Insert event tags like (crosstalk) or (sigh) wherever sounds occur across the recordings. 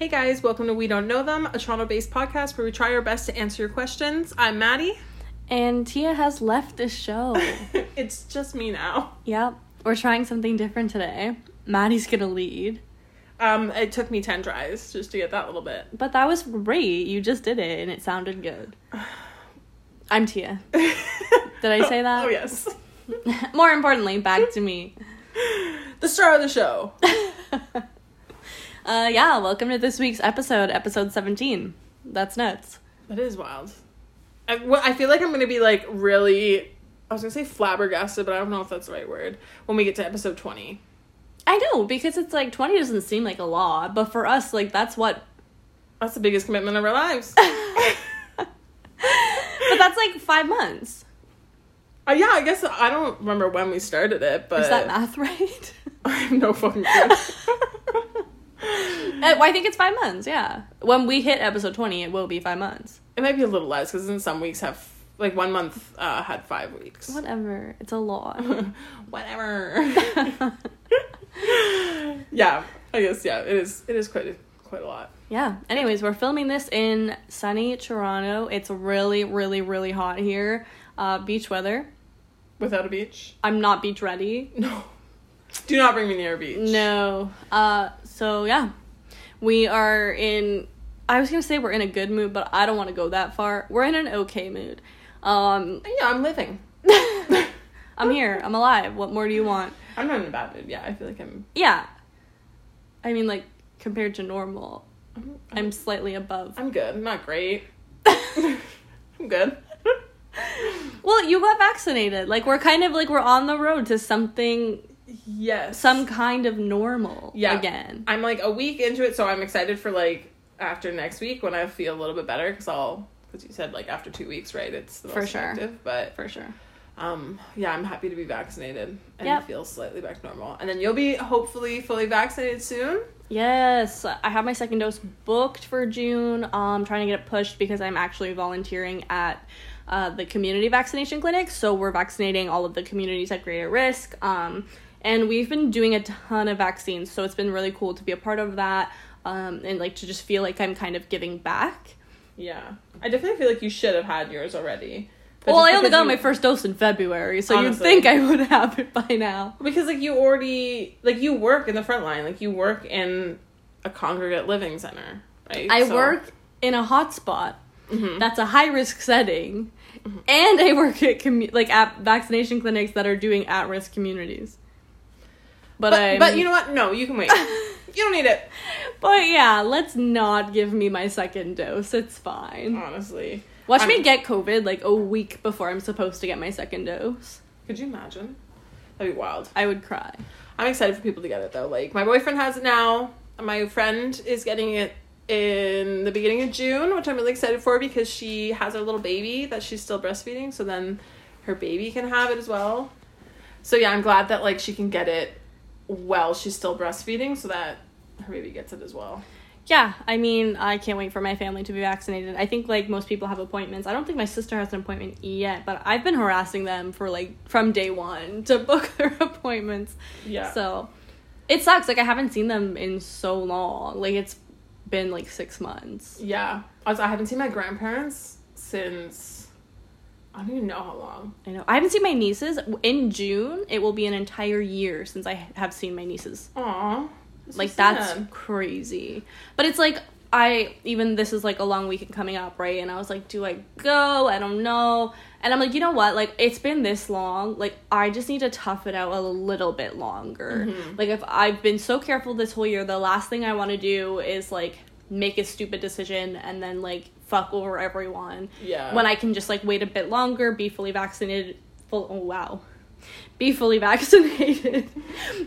Hey guys, welcome to We Don't Know Them, a Toronto based podcast where we try our best to answer your questions. I'm Maddie. And Tia has left the show. (laughs) it's just me now. yep. We're trying something different today. Maddie's gonna lead. Um, it took me 10 tries just to get that little bit. But that was great. You just did it and it sounded good. (sighs) I'm Tia. (laughs) Did I say that? Oh, yes. (laughs) More importantly, back to me. The star of the show. Uh yeah, welcome to this week's episode, episode 17. That's nuts. That is wild. I, well, I feel like I'm going to be like really, I was going to say flabbergasted, but I don't know if that's the right word, when we get to episode 20. I know, because it's like 20 doesn't seem like a lot, but for us, like that's what That's the biggest commitment of our lives. (laughs) (laughs) but that's like five months. Uh, yeah, I guess I don't remember when we started it, but Is that math (laughs) right? I have no fucking clue. Uh, I think it's five months, yeah. When we hit episode 20, it will be five months. it might be a little less because in some weeks have like one month uh, had five weeks. Whatever. It's a lot. (laughs) Whatever. (laughs) yeah, I guess yeah. It is. It is quite a, quite a lot. yeah. Anyways, we're filming this in sunny Toronto. It's really, really, really hot here. Uh, beach weather. Without a beach, I'm not beach ready. no. Do not bring me near a beach. No. Uh, so yeah, we are in. I was gonna say we're in a good mood, but I don't want to go that far. We're in an okay mood. Um, Yeah, I'm living. (laughs) I'm here. I'm alive. What more do you want? I'm not in a bad mood. Yeah, I feel like I'm. Yeah. I mean, like compared to normal, I'm, I'm slightly above. I'm good. I'm not great. (laughs) I'm good. Well, you got vaccinated. Like we're kind of like we're on the road to something, Yes. some kind of normal Yeah. again. I'm like a week into it, so I'm excited for like after next week when I feel a little bit better because I'll because you said like after two weeks, right? It's the For most sure. effective, but For sure. um yeah, I'm happy to be vaccinated and Yep. feel slightly back to normal, and then you'll be hopefully fully vaccinated soon. Yes, I have my second dose booked for June. Um, trying to get it pushed because I'm actually volunteering at uh, the community vaccination clinic. So we're vaccinating all of the communities at greater risk. Um, and we've been doing a ton of vaccines, so it's been really cool to be a part of that. Um, and like to just feel like I'm kind of giving back. Yeah, I definitely feel like you should have had yours already. But well, I only got you- my first dose in February, so you'd think I would have it by now. because like you already like you work in the front line, like you work in a congregate living center, right? I So- work in a hotspot Mhm. that's a high risk setting, Mm-hmm. and I work at commu- like at vaccination clinics that are doing at risk communities. But But, I, but you know what? No, you can wait. (laughs) you don't need it. but yeah, let's not give me my second dose. It's fine. Honestly, Watch I'm- me get COVID like a week before I'm supposed to get my second dose. Could you imagine? That'd be wild. I would cry. I'm excited for people to get it though. Like my boyfriend has it now. My friend is getting it in the beginning of June, which I'm really excited for because she has a little baby that she's still breastfeeding. So then her baby can have it as well. So yeah, I'm glad that like she can get it while she's still breastfeeding, so that her baby gets it as well. Yeah, I mean, I can't wait for my family to be vaccinated. I think like most people have appointments. I don't think my sister has an appointment yet, but I've been harassing them for like from day one (laughs) to book their (laughs) appointments. Yeah. So it sucks. Like I haven't seen them in so long. Like it's been like six months. yeah. I haven't seen my grandparents since I don't even know how long. I know. I haven't seen my nieces in June. It will be an entire year since I have seen my nieces. Aw. so like that's sad. crazy but it's like i even this is like a long weekend coming up right and i was like do i go i don't know and i'm like you know what like it's been this long like i just need to tough it out a little bit longer Mm-hmm. like if i've been so careful this whole year the last thing i want to do is like make a stupid decision and then like fuck over everyone Yeah. when i can just like wait a bit longer be fully vaccinated full oh wow be fully (laughs) vaccinated,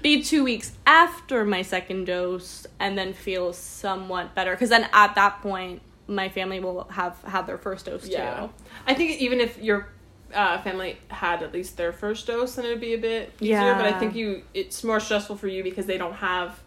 be two weeks after my second dose, and then feel somewhat better. Because then at that point, my family will have had their first dose Yeah. too. I think even if your uh, family had at least their first dose, then it'd be a bit easier. But I think you it's more stressful for you because they don't have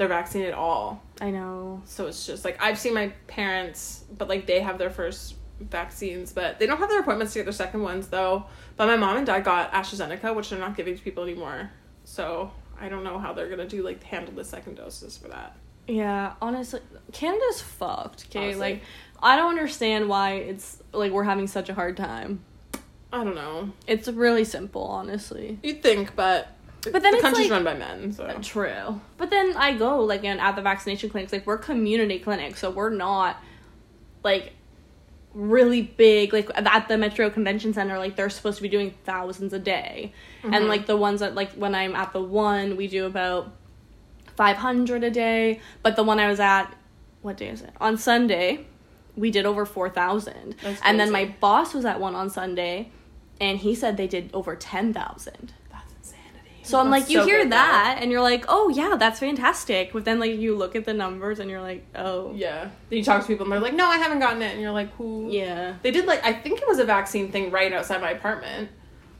their vaccine at all. I know. So it's just like I've seen my parents, but like they have their first vaccines, but they don't have their appointments to get their second ones though. But my mom and dad got AstraZeneca, which they're not giving to people anymore. So I don't know how they're gonna do like handle the second doses for that. Yeah, honestly, Canada's fucked. Okay, Honestly. like I don't understand why it's like we're having such a hard time. I don't know. It's really simple, honestly. You'd think, but But then the it's country's like- run by men, so True. But then I go like at the vaccination clinics, like we're community clinics, so we're not like really big like at the Metro Convention Center like they're supposed to be doing thousands a day. Mm-hmm. And like the ones that like when I'm at the one, we do about 500 a day, but the one I was at what day is it? On Sunday, we did over 4,000. And then my boss was at one on Sunday and he said they did over 10,000. So I'm That's like, you hear that, and you're like, oh yeah, that's fantastic. But then like you look at the numbers, and you're like, oh. Yeah. Then you talk to people and they're like, "No, I haven't gotten it," and you're like, "Who?" yeah, They did like I think it was a vaccine thing right outside my apartment.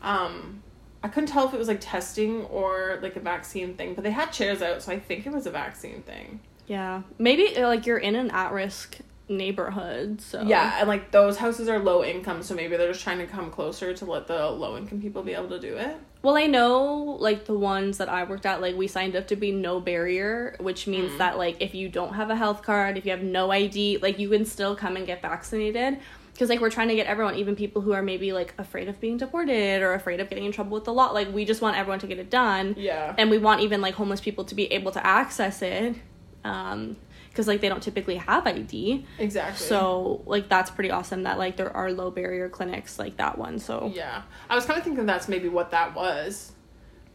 Um, I couldn't tell if it was like testing or like a vaccine thing, but they had chairs out, so I think it was a vaccine thing. yeah. Maybe uh, like you're in an at risk neighborhood, so Yeah, and like those houses are low income, so maybe they're just trying to come closer to let the low income people be able to do it. Well, I know like the ones that I worked at, like we signed up to be no barrier, which means that like if you don't have a health card, if you have no ID, like you can still come and get vaccinated. Because like we're trying to get everyone, even people who are maybe like afraid of being deported or afraid of getting in trouble with the law, like we just want everyone to get it done. Yeah. and we want even like homeless people to be able to access it um because like they don't typically have id Exactly. so like that's pretty awesome that like there are low barrier clinics like that one so Yeah. I was kind of thinking that's maybe what that was.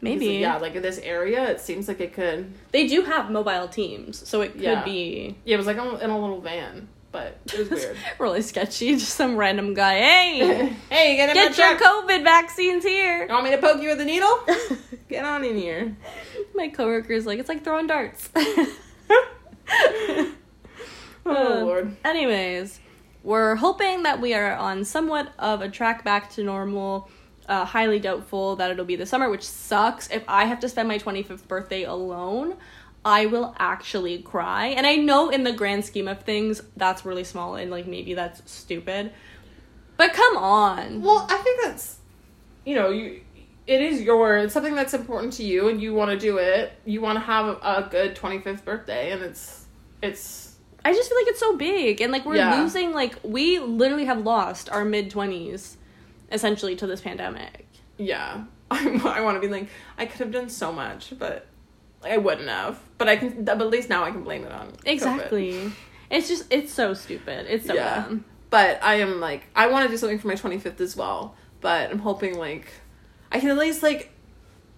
maybe Because, Yeah, like in this area, it seems like it could. they do have mobile teams so it could Yeah. be Yeah, it was like in a little van, but it was (laughs) weird. really sketchy (laughs) just some random guy hey (laughs) hey, get get your truck. covid vaccines here You want me to poke you with a needle? get on in here. my coworker's like it's like throwing darts (laughs) Oh Uh, lord. Anyways, we're hoping that we are on somewhat of a track back to normal. Uh, highly doubtful that it'll be the summer, which sucks. If I have to spend my 25th birthday alone, I will actually cry. And I know in the grand scheme of things, that's really small and like maybe that's stupid. But come on. Well, I think that's you know, you it is your it's something that's important to you and you want to do it. You want to have a good 25th birthday and it's it's I just feel like it's so big and like we're Yeah. losing like we literally have lost our mid 20s essentially to this pandemic. yeah. (laughs) I, I want to be like I could have done so much, but I wouldn't have. But I can but at least now I can blame it on COVID. Exactly. It's just it's so stupid. It's so Yeah. dumb. But I am like I want to do something for my 25th as well, but I'm hoping like I can at least like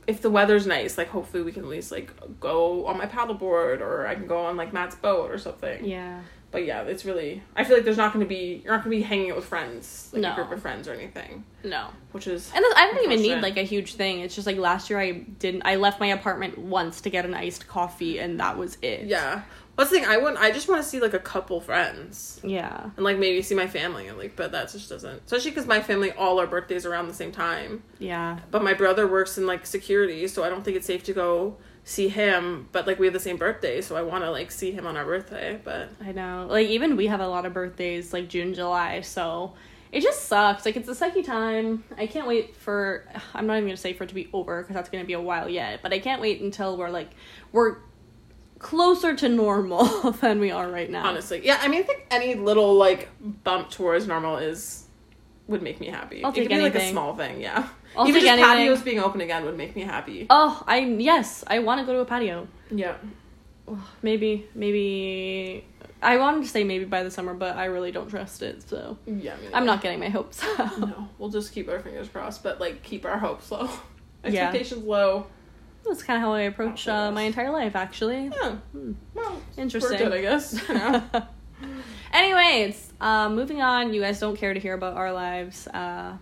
if the weather's nice, like hopefully we can at least like go on my paddleboard or I can go on like Matt's boat or something. Yeah. But yeah, it's really I feel like there's not going to be you're not going to be hanging out with friends, like No. a group of friends or anything, No. which is And I don't even need like a huge thing. It's just like last year I didn't I left my apartment once to get an iced coffee and that was it. yeah. What's the thing? I want I just want to see like a couple friends Yeah. and like maybe see my family and like but that just doesn't especially because my family all our birthdays around the same time. Yeah. But my brother works in like security, so I don't think it's safe to go see him. But like we have the same birthday, so I want to like see him on our birthday. But I know. Like even we have a lot of birthdays like June, July, so it just sucks. Like it's a sucky time. I can't wait for I'm not even to say for it to be over cuz that's going to be a while yet, but I can't wait until we're like we're closer to normal (laughs) than we are right now. honestly, yeah, I mean, I think any little like bump towards normal is would make me happy. I'll it could be like a small thing, yeah. I'll (laughs) Even just anything. patios being open again would make me happy. Oh, I yes, I want to go to a patio. yeah. Maybe, maybe. I wanted to say maybe by the summer, but I really don't trust it. So Yeah, I'm not getting my hopes. up. No, we'll just keep our fingers crossed, but like keep our hopes low, (laughs) Yeah. expectations low. That's kind of how I approach uh, my entire life, actually. Yeah. Well, Interesting. We're good, I guess. (laughs) Anyways, uh, moving on. You guys don't care to hear about our lives. Uh,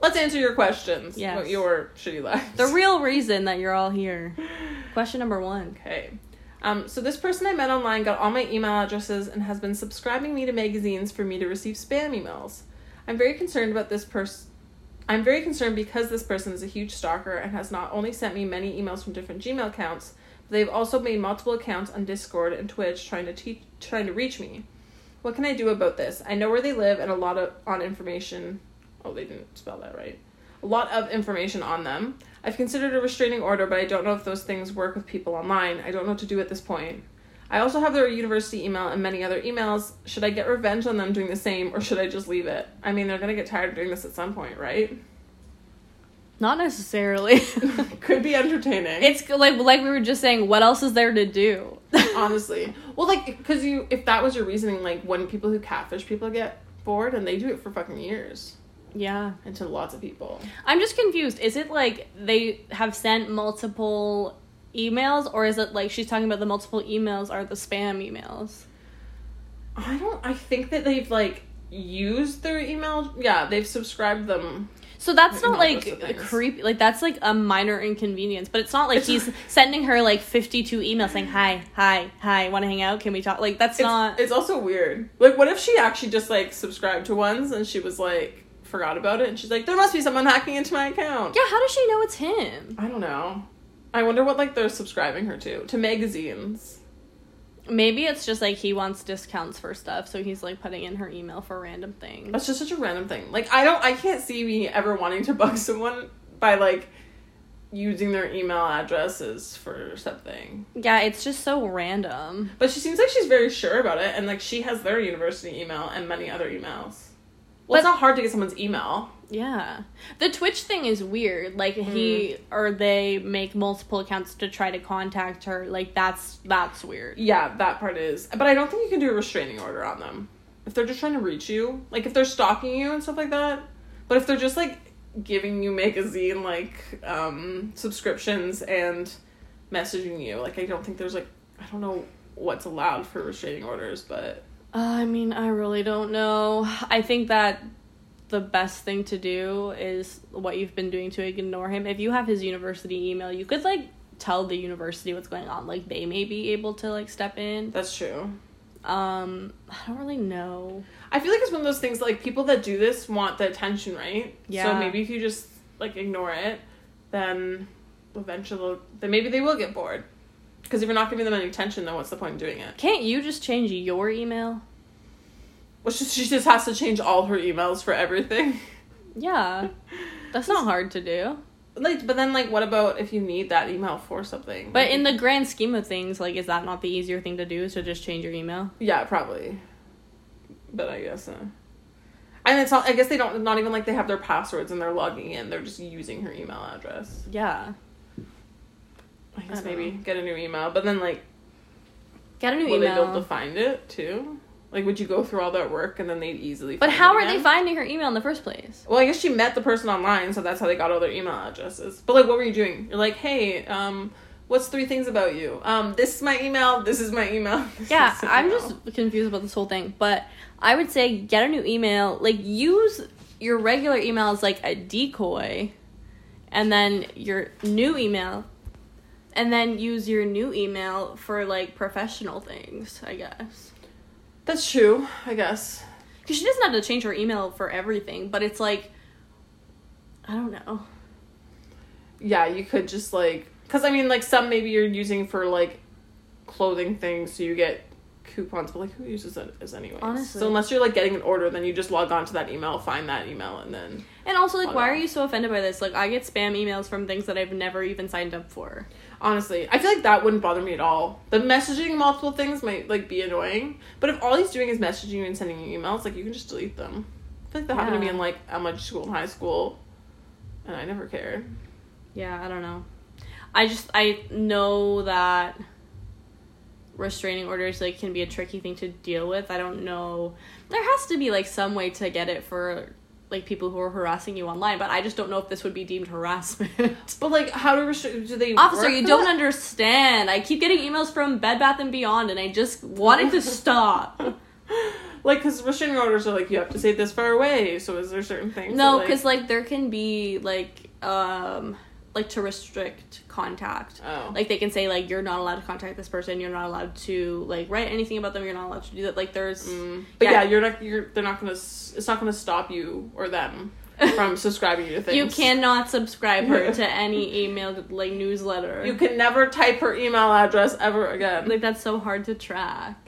Let's answer your questions. Yes. About your shitty lives. the (laughs) real reason that you're all here. Question number one. Okay. Um, so this person I met online got all my email addresses and has been subscribing me to magazines for me to receive spam emails. I'm very concerned about this person. I'm very concerned because this person is a huge stalker and has not only sent me many emails from different Gmail accounts, but they've also made multiple accounts on Discord and Twitch trying to teach, trying to reach me. What can I do about this? I know where they live and a lot of on information. Oh, they didn't spell that right. A lot of information on them. I've considered a restraining order, but I don't know if those things work with people online. I don't know what to do at this point. I also have their university email and many other emails. Should I get revenge on them doing the same or should I just leave it? I mean, they're going to get tired of doing this at some point, right? Not necessarily. (laughs) (laughs) Could be entertaining. it's like like we were just saying. What else is there to do? (laughs) honestly. Well, like, because you, if that was your reasoning, like, when people who catfish people get bored and they do it for fucking years yeah. and to lots of people. I'm just confused. Is it like they have sent multiple emails, or is it like she's talking about the multiple emails are the spam emails? I don't, I think that they've, like, used their email. Yeah, they've subscribed them. So that's not not like creepy. Like that's like a minor inconvenience, but it's not like It's- he's sending her like 52 emails saying hi, hi, hi, want to hang out? Can we talk? Like that's It's, not. it's also weird. Like, what if she actually just, like, subscribed to ones and she was, like, forgot about it and she's like, there must be someone hacking into my account. yeah, how does she know it's him? I don't know. I wonder what, like, they're subscribing her to. To magazines. Maybe it's just like he wants discounts for stuff, so he's like putting in her email for random things. That's just such a random thing. Like I don't I can't see me ever wanting to (laughs) bug someone by like using their email addresses for something. Yeah, it's just so random. But she seems like she's very sure about it and like she has their university email and many other emails. Well, it's not hard to get someone's email. Yeah. The Twitch thing is weird. Like he or they make multiple accounts to try to contact her. Like that's that's weird. Yeah, that part is. But I don't think you can do a restraining order on them. If they're just trying to reach you, like if they're stalking you and stuff like that. But if they're just like giving you magazine like um subscriptions and messaging you, like I don't think there's like I don't know what's allowed for restraining orders, but Uh, I mean, I really don't know. I think that the best thing to do is what you've been doing to ignore him. If you have his university email, you could like tell the university what's going on. Like they may be able to like step in. that's true. Um, I don't really know. I feel like it's one of those things like people that do this want the attention, right? Yeah. So maybe if you just like ignore it, then eventually then maybe they will get bored. Because if you're not giving them any attention, then what's the point in doing it? Can't you just change your email? Well, she, she just has to change all her emails for everything. Yeah, (laughs) that's not hard to do. Like, but then like, what about if you need that email for something? But in the grand scheme of things, like, is that not the easier thing to do? Is to just change your email? yeah, probably. But I guess. Uh, and it's not. I guess they don't. Not even like they have their passwords and they're logging in. They're just using her email address. Yeah. I guess I maybe know. get a new email. But then like, Get a new will they be able to find it too? Like, would you go through all that work and then they'd easily? But how are they finding her email in the first place? Well, I guess she met the person online, so that's how they got all their email addresses. But like, what were you doing? You're like, hey, um, what's three things about you? Um, this is my email. This is my email. (laughs) Yeah, I'm email. just confused about this whole thing. But I would say get a new email. Like use your regular email as like a decoy, and then your new email, and then use your new email for like professional things. I guess That's true. I guess. because she doesn't have to change her email for everything. But it's like I don't know. Yeah, you could just like, cause I mean, like some maybe you're using for like clothing things, so you get coupons. But like, who uses it as anyways? Honestly. So unless you're like getting an order, then you just log on to that email, find that email, and then And also, like, why no. are you so offended by this? Like, I get spam emails from things that I've never even signed up for. honestly, I feel like that wouldn't bother me at all. The messaging multiple things might like be annoying, but if all he's doing is messaging you and sending you emails, like you can just delete them. I feel like that happened to me in like elementary school and high school, and I never cared. Yeah, I don't know. I just I know that restraining orders like can be a tricky thing to deal with. I don't know. There has to be like some way to get it for like people who are harassing you online, but I just don't know if this would be deemed harassment. But like, how to restrict? Do they Officer, you don't that? understand. I keep getting emails from Bed Bath and Beyond and I just wanted to stop. (laughs) Like, because restraining orders are like you have to stay this far away. So is there certain things? No, because like there can be like um like to restrict contact. oh, Like they can say like you're not allowed to contact this person, you're not allowed to like write anything about them, you're not allowed to do that. Like there's Mm. But yeah. Yeah. you're not. You're. They're not gonna. It's not gonna stop you or them (laughs) from subscribing to things. you cannot subscribe her to (laughs) any email like newsletter. You can never type her email address ever again. like that's so hard to track.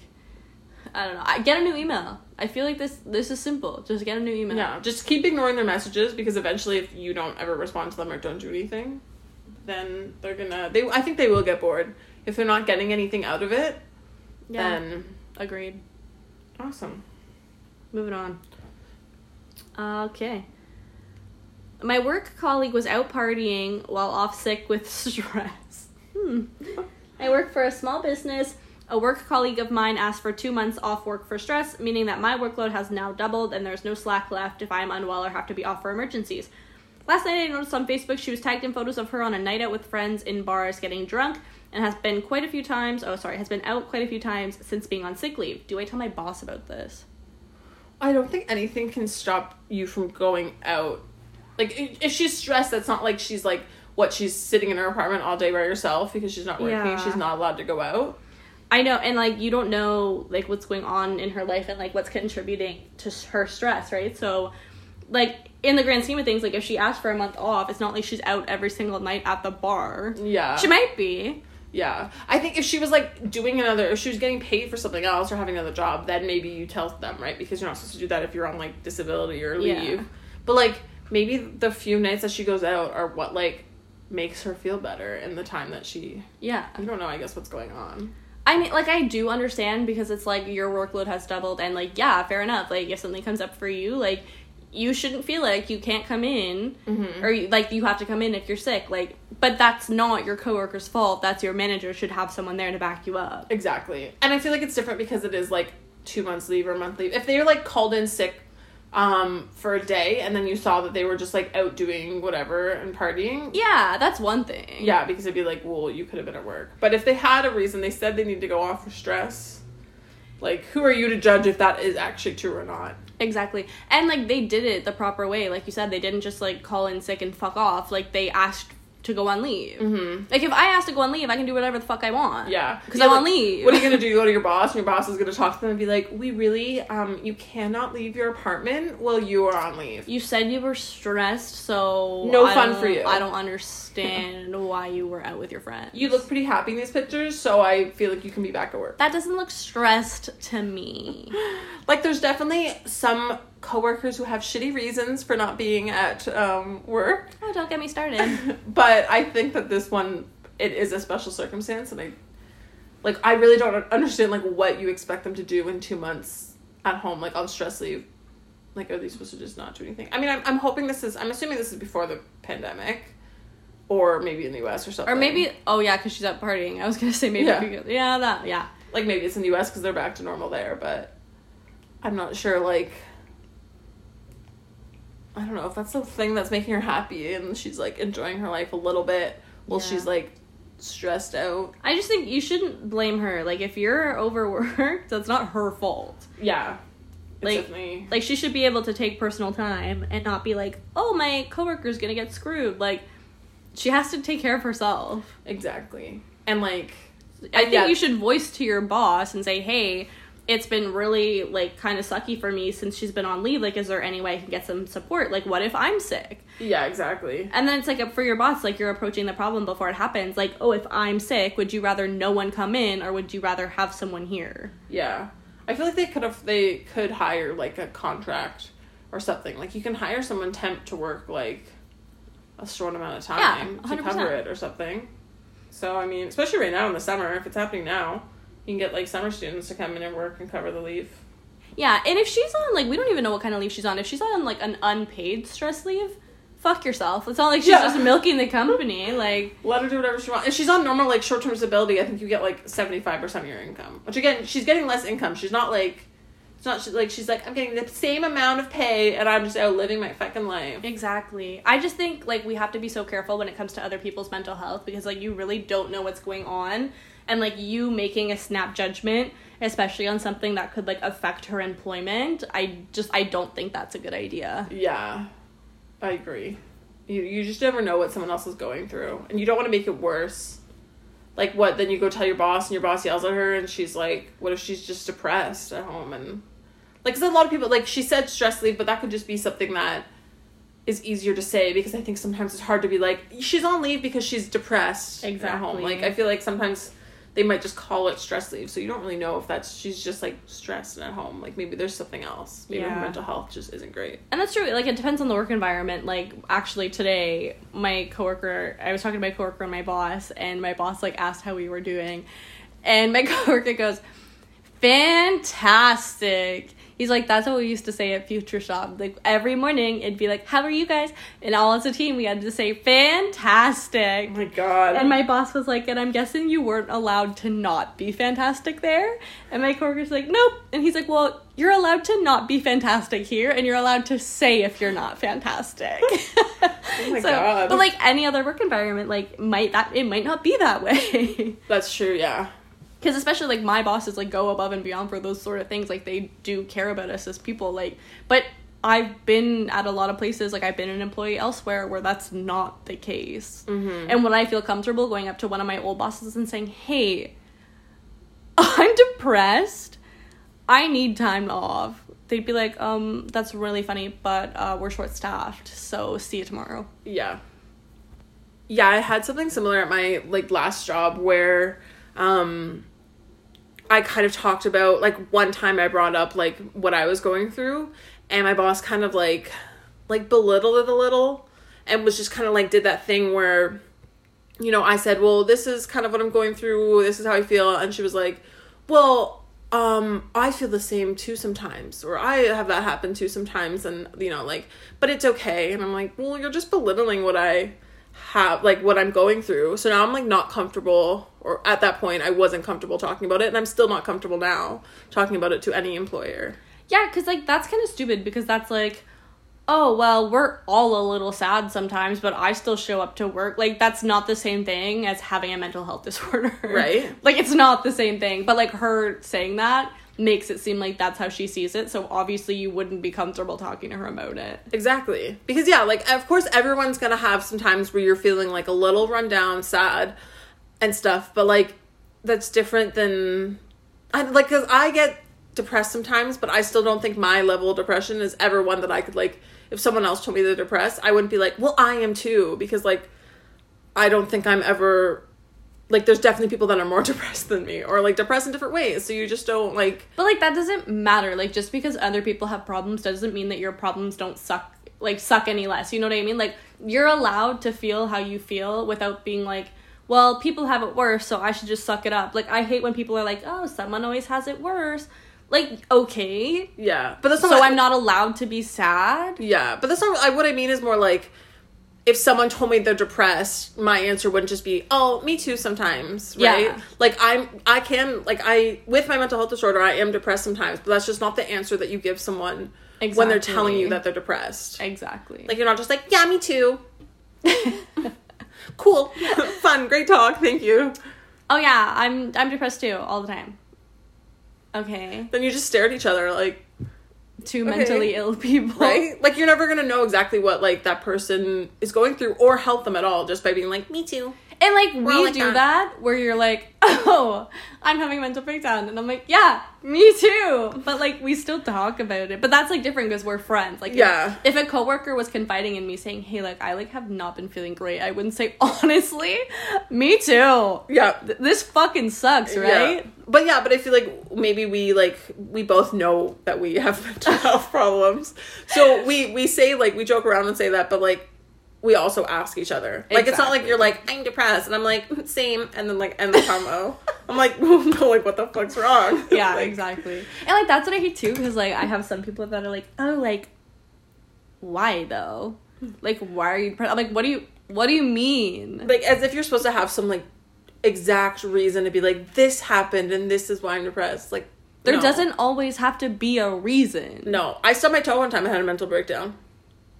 I don't know. I get a new email. I feel like this this is simple. Just get a new email. Yeah, just keep ignoring their messages because eventually, if you don't ever respond to them or don't do anything, then they're gonna. They, I think they will get bored if they're not getting anything out of it. Yeah. then Agreed. awesome. Moving on. Okay. My work colleague was out partying while off sick with (laughs) stress. Hmm. I work for a small business. A work colleague of mine asked for two months off work for stress, meaning that my workload has now doubled and there's no slack left if I am unwell or have to be off for emergencies. Last night I noticed on Facebook she was tagged in photos of her on a night out with friends in bars getting drunk and has been quite a few times, oh sorry, has been out quite a few times since being on sick leave. Do I tell my boss about this? I don't think anything can stop you from going out. Like if she's stressed, that's not like she's like what she's sitting in her apartment all day by herself because she's not working. Yeah. She's not allowed to go out. I know, and like you don't know like what's going on in her life and like what's contributing to her stress, right? So, like in the grand scheme of things, like if she asked for a month off, it's not like she's out every single night at the bar. Yeah. She might be. Yeah. I think if she was like doing another, if she was getting paid for something else or having another job, then maybe you tell them, right? Because you're not supposed to do that if you're on like disability or leave. Yeah. But like maybe the few nights that she goes out are what like makes her feel better in the time that she. Yeah. I don't know. I guess what's going on. I mean, like I do understand because it's like your workload has doubled, and like yeah, fair enough. Like if something comes up for you, like you shouldn't feel like you can't come in or you, like you have to come in if you're sick. Like, but that's not your coworker's fault. That's your manager should have someone there to back you up. Exactly. And I feel like it's different because it is like two months leave or month leave. If they're like called in sick um for a day and then you saw that they were just like out doing whatever and partying. Yeah, that's one thing. Yeah, because it'd be like, well, you could have been at work. But if they had a reason, they said they need to go off for stress. Like, who are you to judge if that is actually true or not? Exactly. And like they did it the proper way. Like you said, they didn't just like call in sick and fuck off. Like they asked to go on leave. Mm-hmm. Like if I ask to go on leave, I can do whatever the fuck I want. Yeah, Because I'm on like, leave. What are you gonna (laughs) do? You go to your boss, and your boss is gonna talk to them and be like, "We really, um, you cannot leave your apartment while you are on leave." You said you were stressed, so No I fun for you. I don't understand (laughs) why you were out with your friends. You look pretty happy in these pictures, so I feel like you can be back at work. that doesn't look stressed to me. (laughs) Like, there's definitely some coworkers who have shitty reasons for not being at um, work, Oh, don't get me started. (laughs) but I think that this one it is a special circumstance, and I like I really don't understand like what you expect them to do in two months at home, like on stress leave. Like, are they supposed to just not do anything? I mean, I'm I'm hoping this is. I'm assuming this is before the pandemic, or maybe in the U.S. or something, or maybe oh yeah, because she's out partying. I was gonna say maybe Yeah. because yeah that yeah. like maybe it's in the U.S. because they're back to normal there, but I'm not sure. Like, I don't know if that's the thing that's making her happy, and she's like enjoying her life a little bit while Yeah. she's like stressed out. I just think you shouldn't blame her. Like if you're overworked, that's not her fault. Yeah, Like- Like she should be able to take personal time and not be like, "Oh, my coworker's to get screwed." Like she has to take care of herself. exactly, and like I think Yeah. you should voice to your boss and say, "Hey, it's been really like kind of sucky for me since she's been on leave. Like is there any way I can get some support? Like what if I'm sick?" yeah, exactly. And then it's like for your boss, like you're approaching the problem before it happens. Like, "Oh, if I'm sick, would you rather no one come in or would you rather have someone here?" Yeah, I feel like they could have they could hire like a contract or something. Like you can hire someone temp to work like a short amount of Yeah, time to cover it or something. So I mean, especially right now in the summer, if it's happening now, you can get like summer students to come in and work and cover the leave. Yeah, and if she's on like we don't even know what kind of leave she's on. If she's on like an unpaid stress leave, fuck yourself. It's not like she's Yeah. just milking the company. Like (laughs) Let her do whatever she wants. If she's on normal like short term disability, I think you get like seventy five percent of your income. Which again, she's getting less income. She's not like it's not like she's like I'm getting the same amount of pay and I'm just out living my fucking life. exactly. I just think like we have to be so careful when it comes to other people's mental health because like you really don't know what's going on and like you making a snap judgment especially on something that could like affect her employment. I just I don't think that's a good idea. Yeah, I agree. You you just never know what someone else is going through, and you don't want to make it worse. Like what? Then you go tell your boss, and your boss yells at her, and she's like, "What if she's just depressed at home?" And like, 'cause a lot of people like she said stress leave, but that could just be something that is easier to say because I think sometimes it's hard to be like she's on leave because she's depressed at home. Like I feel like sometimes they might just call it stress leave, so you don't really know if that's she's just like stressed and at home. Like maybe there's something else. Maybe her mental health just isn't great. And that's true. Like it depends on the work environment. Like actually today, my coworker, I was talking to my coworker and my boss, and my boss like asked how we were doing, and my (laughs) coworker goes, fantastic. He's like, that's what we used to say at Future Shop. Like every morning, it'd be like, "How are you guys?" And all as a team, we had to say, "Fantastic." Oh my god. And my boss was like, and I'm guessing you weren't allowed to not be fantastic there. And my coworker's like, nope. And he's like, well, you're allowed to not be fantastic here, and you're allowed to say if you're not fantastic. (laughs) oh my God. But like any other work environment, like might that it might not be that way. That's true, yeah. Because especially like my bosses like go above and beyond for those sort of things. Like they do care about us as people. Like, but I've been at a lot of places, like I've been an employee elsewhere where that's not the case. Mm-hmm. And when I feel comfortable going up to one of my old bosses and saying, hey, (laughs) I'm depressed, I need time off. They'd be like, um, that's really funny, but uh, we're short staffed, so see you tomorrow. Yeah. Yeah, I had something similar at my like last job where um I kind of talked about like one time I brought up like what I was going through and my boss kind of like like belittled it a little and was just kind of like did that thing where you know, I said, "Well, this is kind of what I'm going through. This is how I feel." And she was like, "Well, um, I feel the same too sometimes, or I have that happen too sometimes, and you know, like, but it's okay." And I'm like, "Well, you're just belittling what I have, like, what I'm going through." So now I'm like not comfortable, or at that point, I wasn't comfortable talking about it, and I'm still not comfortable now talking about it to any employer. Yeah, because like that's kind of stupid because that's like, oh well, we're all a little sad sometimes, but I still show up to work. Like that's not the same thing as having a mental health (laughs) disorder, Right. like it's not the same thing. But like her saying that makes it seem like that's how she sees it. So obviously you wouldn't be comfortable talking to her about it. Exactly. Because yeah, like of course everyone's gonna have some times where you're feeling like a little run down, sad, and stuff. But like that's different than I like because I get depressed sometimes, but I still don't think my level of depression is ever one that I could like. If someone else told me they're depressed, I wouldn't be like, well, I am too, because like I don't think I'm ever like. There's definitely people that are more (laughs) depressed than me, or like depressed in different ways. So you just don't like. But like that doesn't matter. Like just because other people have problems doesn't mean that your problems don't suck like suck any less. You know what I mean? Like you're allowed to feel how you feel without being like, well, people have it worse, so I should just suck it up. Like I hate when people are like, "Oh, someone always has it worse." Like, okay. Yeah, but that's not. So what- I'm not allowed to be sad? Yeah, but that's not I, what I mean. Is more like if someone told me they're depressed, my answer wouldn't just be, "Oh, me too." Sometimes, right? Yeah. Like I'm, I can, like I, with my mental health disorder, I am depressed sometimes, but that's just not the answer that you give someone when they're telling you that they're depressed. Exactly. Like you're not just like, "Yeah, me too." (laughs) cool, (laughs) fun, great talk, thank you. oh yeah, I'm I'm depressed too all the time. Okay. Then you just stare at each other, like, Two Okay. mentally ill (laughs) people. right? Like you're never gonna know exactly what like that person is going through or help them at all just by being like, "Me too." And like we like do that. that. where you're like, (laughs) oh, I'm having a mental breakdown, and I'm like, yeah, me too. But like we still talk about it. But that's like different because we're friends. Like if- Yeah. if, a coworker was confiding in me saying, hey, like I like have not been feeling great, I wouldn't say (laughs) honestly, me too. Yeah, Th- This fucking sucks, right? Yeah. But yeah, but I feel like maybe we like we both know that we have (laughs) mental health problems. So we we say like we joke around and say that, but like we also ask each other. Like it's not like you're like I'm depressed and I'm like "Mm, (laughs) same and then like end the combo. I'm like (laughs) no like what the fuck's wrong? Yeah, (laughs) Like, exactly. And like that's what I hate too, because like I have some people that are like, oh, like, why though? Like, why are you? Depressed? I'm like, what do you? What do you mean? Like as if you're supposed to have some like exact reason to be like this happened and this is why I'm depressed. Like There no. doesn't always have to be a reason. No, I stubbed my toe one time. I had a mental breakdown.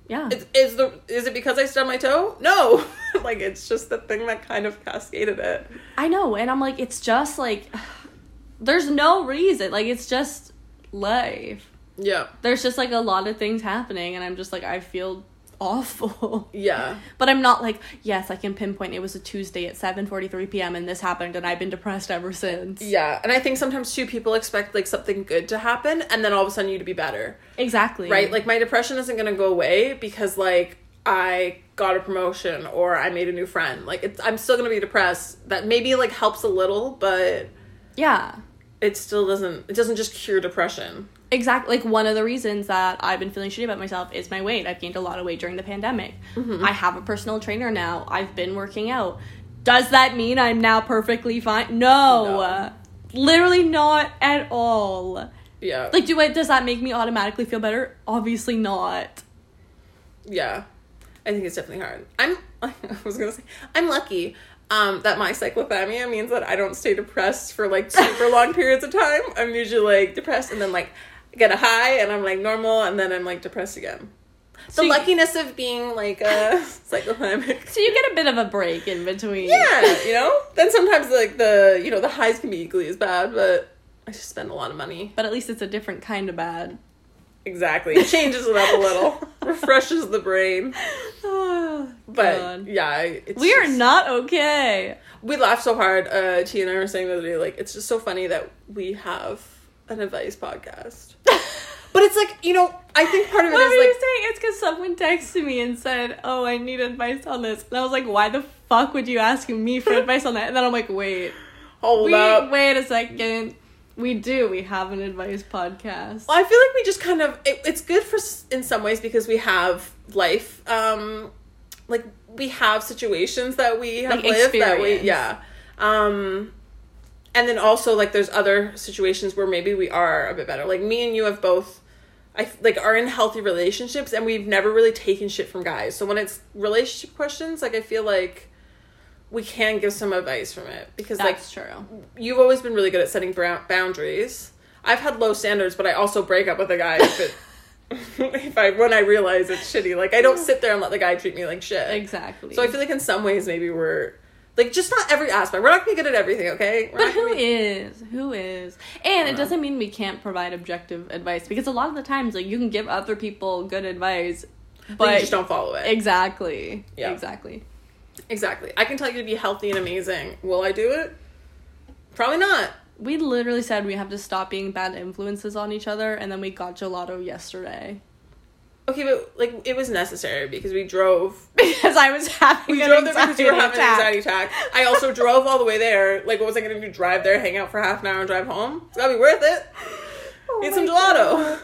Yeah. Is, is the is it because I stubbed my toe? No, (laughs) like it's just the thing that kind of cascaded it. I know, and I'm like, it's just like, (sighs) there's no reason. Like, it's just life. Yeah, There's just like a lot of things happening, and I'm just like, I feel awful. (laughs) yeah, But I'm not like, yes, I can pinpoint it was a Tuesday at 7:43 p.m. and this happened, and I've been depressed ever since. yeah. And I think sometimes too, people expect like something good to happen, and then all of a sudden you to be better, Exactly. right? Like my depression isn't gonna go away because like I got a promotion or I made a new friend. Like it's I'm still gonna be depressed. That maybe like helps a little, but yeah. it still doesn't. It doesn't just cure depression. Exactly. Like one of the reasons that I've been feeling shitty about myself is my weight. I've gained a lot of weight during the pandemic. I have a personal trainer now. I've been working out. Does that mean I'm now perfectly fine? No. No. Literally not at all. Yeah. Like, do it? Does that make me automatically feel better? Obviously not. yeah. I think it's definitely hard. I'm (laughs) I was gonna say I'm lucky. Um, that my cyclothymia means that I don't stay depressed for like super (laughs) long periods of time. I'm usually like depressed and then like get a high and I'm like normal and then I'm like depressed again. So the you- luckiness of being like a (laughs) cyclothymic. So you get a bit of a break in between. Yeah, (laughs) you know. Then sometimes like the you know the highs can be equally as bad, but I just spend a lot of money. But at least it's a different kind of bad. Exactly, it changes it up a little, (laughs) refreshes the brain. (sighs) Oh, But God. yeah, it's we are not okay. We laughed so hard. Uh, T and I were saying the other day, like it's just so funny that we have an advice podcast. (laughs) But it's like you know, I think part of it What is were like you saying? It's because someone texted me and said, "Oh, I need advice on this," and I was like, "Why the fuck would you ask me for (laughs) advice on that?" And then I'm like, "Wait, hold we up. wait a second. We do. We have an advice podcast. Well, I feel like we just kind of it, it's good for in some ways because we have life um like we have situations that we have Like lived that we yeah um and then also like there's other situations where maybe we are a bit better like me and you have both I like are in healthy relationships and we've never really taken shit from guys so when it's relationship questions like I feel like we can give some advice from it because like That's true. you've always been really good at setting boundaries. I've had low standards, but I also break up with a guy if it (laughs) if I when I realize it's shitty. Like I don't sit there and let the guy treat me like shit. Exactly. So I feel like in some ways maybe we're like just not every aspect. We're not gonna be good at everything, okay? We're but who be... is? Who is? And it know. doesn't mean we can't provide objective advice because a lot of the times, like you can give other people good advice, but but you just don't follow it. exactly, Yeah. exactly. exactly. I can tell you to be healthy and amazing. Will I do it? Probably not. We literally said we have to stop being bad influences on each other, and then we got gelato yesterday Okay, but like it was necessary because we drove (laughs) because I was having We drove there because you were having attack. an anxiety attack. I also (laughs) drove all the way there. Like, what was I going to do? Drive there, hang out for half an hour, and drive home? It's got to be worth it. Oh Need some God. gelato.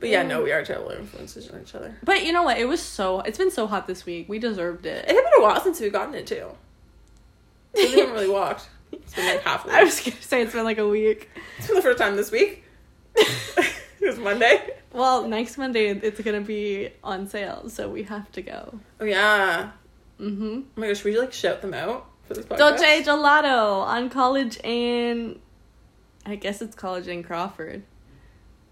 But yeah, no, we are terrible influences on each other. But you know what? It was so. It's been so hot this week. We deserved It it. had been a while since we've gotten it too. We haven't really walked. It's been like half a (laughs) I week. I was gonna say it's been like a week. It's been the first time this week. (laughs) it was Monday. Well, next Monday it's gonna be on sale, so we have to go. Oh yeah. Mm-hmm. Oh my gosh, should we like shout them out for this podcast? Dolce Gelato on College and I guess it's College in Crawford.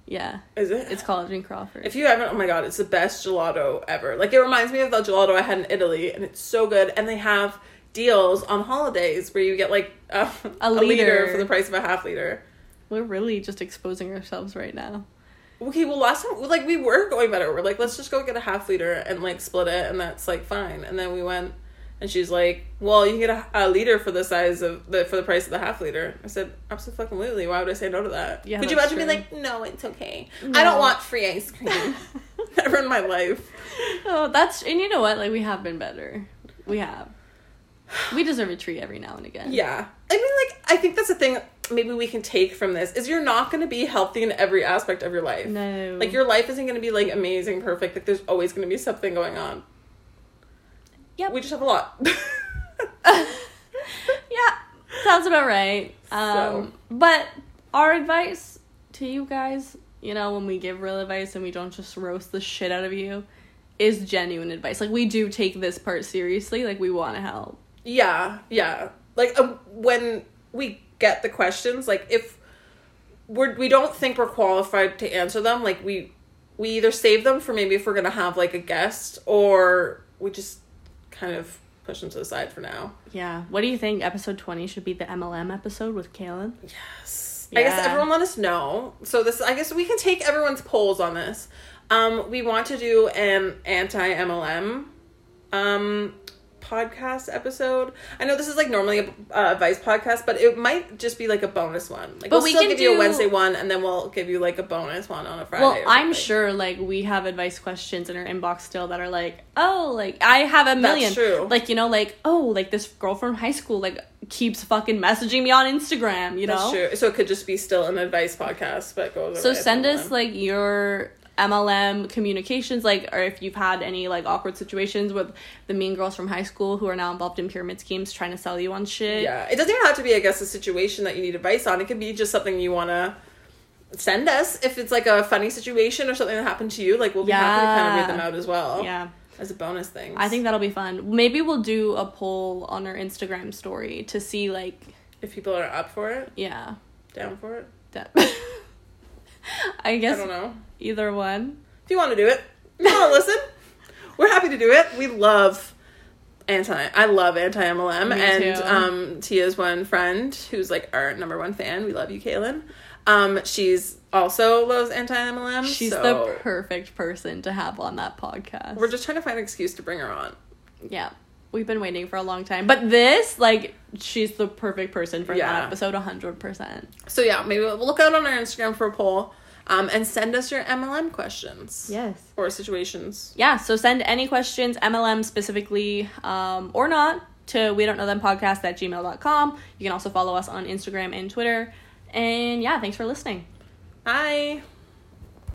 Yeah, Is it? it's College in Crawford. If you haven't, oh my god, it's the best gelato ever. Like it reminds me of the gelato I had in Italy, and it's so good. And they have deals on holidays where you get like (laughs) A a, liter. liter. for the price of a half liter. We're really just exposing ourselves right now. Okay, well last time like we were going better. We're like, let's just go get a half liter and like split it, and that's like fine. And then we went, and she's like, well, you get a, a liter for the size of the for the price of the half liter. I said, absolutely. Why would I say no to that? Yeah, Could you imagine being like, no, it's okay. I don't want free ice cream. (laughs) Never in my life. Oh, that's and you know what? Like we have been better. We have. We deserve a treat every now and again. Yeah. I mean, like, I think that's the thing maybe we can take from this is you're not going to be healthy in every aspect of your life. No. Like, your life isn't going to be, like, amazing, perfect. Like, there's always going to be something going on. Yep. We just have a lot. (laughs) (laughs) yeah, sounds about right. Um, but our advice to you guys, you know, when we give real advice and we don't just roast the shit out of you, is genuine advice. Like we do take this part seriously. Like we want to help. yeah, yeah. Like, um, when we get the questions, like, if we're, we don't think we're qualified to answer them, like, we, we either save them for maybe if we're going to have, like, a guest, or we just kind of push them to the side for now. Yeah. What do you think? Episode twenty should be the MLM episode with Kaylin. Yes. I guess everyone let us know. So this I guess we can take everyone's polls on this. Um we want to do an anti MLM um podcast episode. I know this is like normally a uh, advice podcast, but it might just be like a bonus one. Like But we'll we still give you a Wednesday one and then we'll give you like a bonus one on a Friday. Well, I'm sure like we have advice questions in our inbox still that are like, oh, like I have a million. true. Like you know, like oh, like this girl from high school like keeps fucking messaging me on Instagram. You That's know. true. So it could just be still an advice podcast, but goes So send us them. like your MLM communications, like, or if you've had any like awkward situations with the mean girls from high school who are now involved in pyramid schemes trying to sell you on shit. Yeah, it doesn't even have to be, I guess, a situation that you need advice on. It could be just something you want to send us if it's like a funny situation or something that happened to you. Like we'll be happy to kind of read them out as well. Yeah. as a bonus thing. I think that'll be fun. Maybe we'll do a poll on our Instagram story to see like if people are up for it, yeah. down for it. That (laughs) I guess I don't know. Either one. If you want to do it, if you want to listen, we're happy to do it. We love anti. I love anti MLM, and um, Tia's one friend who's like our number one fan. We love you, Kaylin. Um, she's also loves anti MLM. She's so the perfect person to have on that podcast. We're just trying to find an excuse to bring her on. yeah. We've been waiting for a long time. But this, like, she's the perfect person for Yeah. that episode 100%. So yeah, maybe we'll look out on our Instagram for a poll, um, and send us your MLM questions. Yes. Or situations. Yeah, so send any questions, MLM specifically, um, or not, to we don't know them podcast at gmail.com. You can also follow us on Instagram and Twitter. And yeah, thanks for listening. Bye.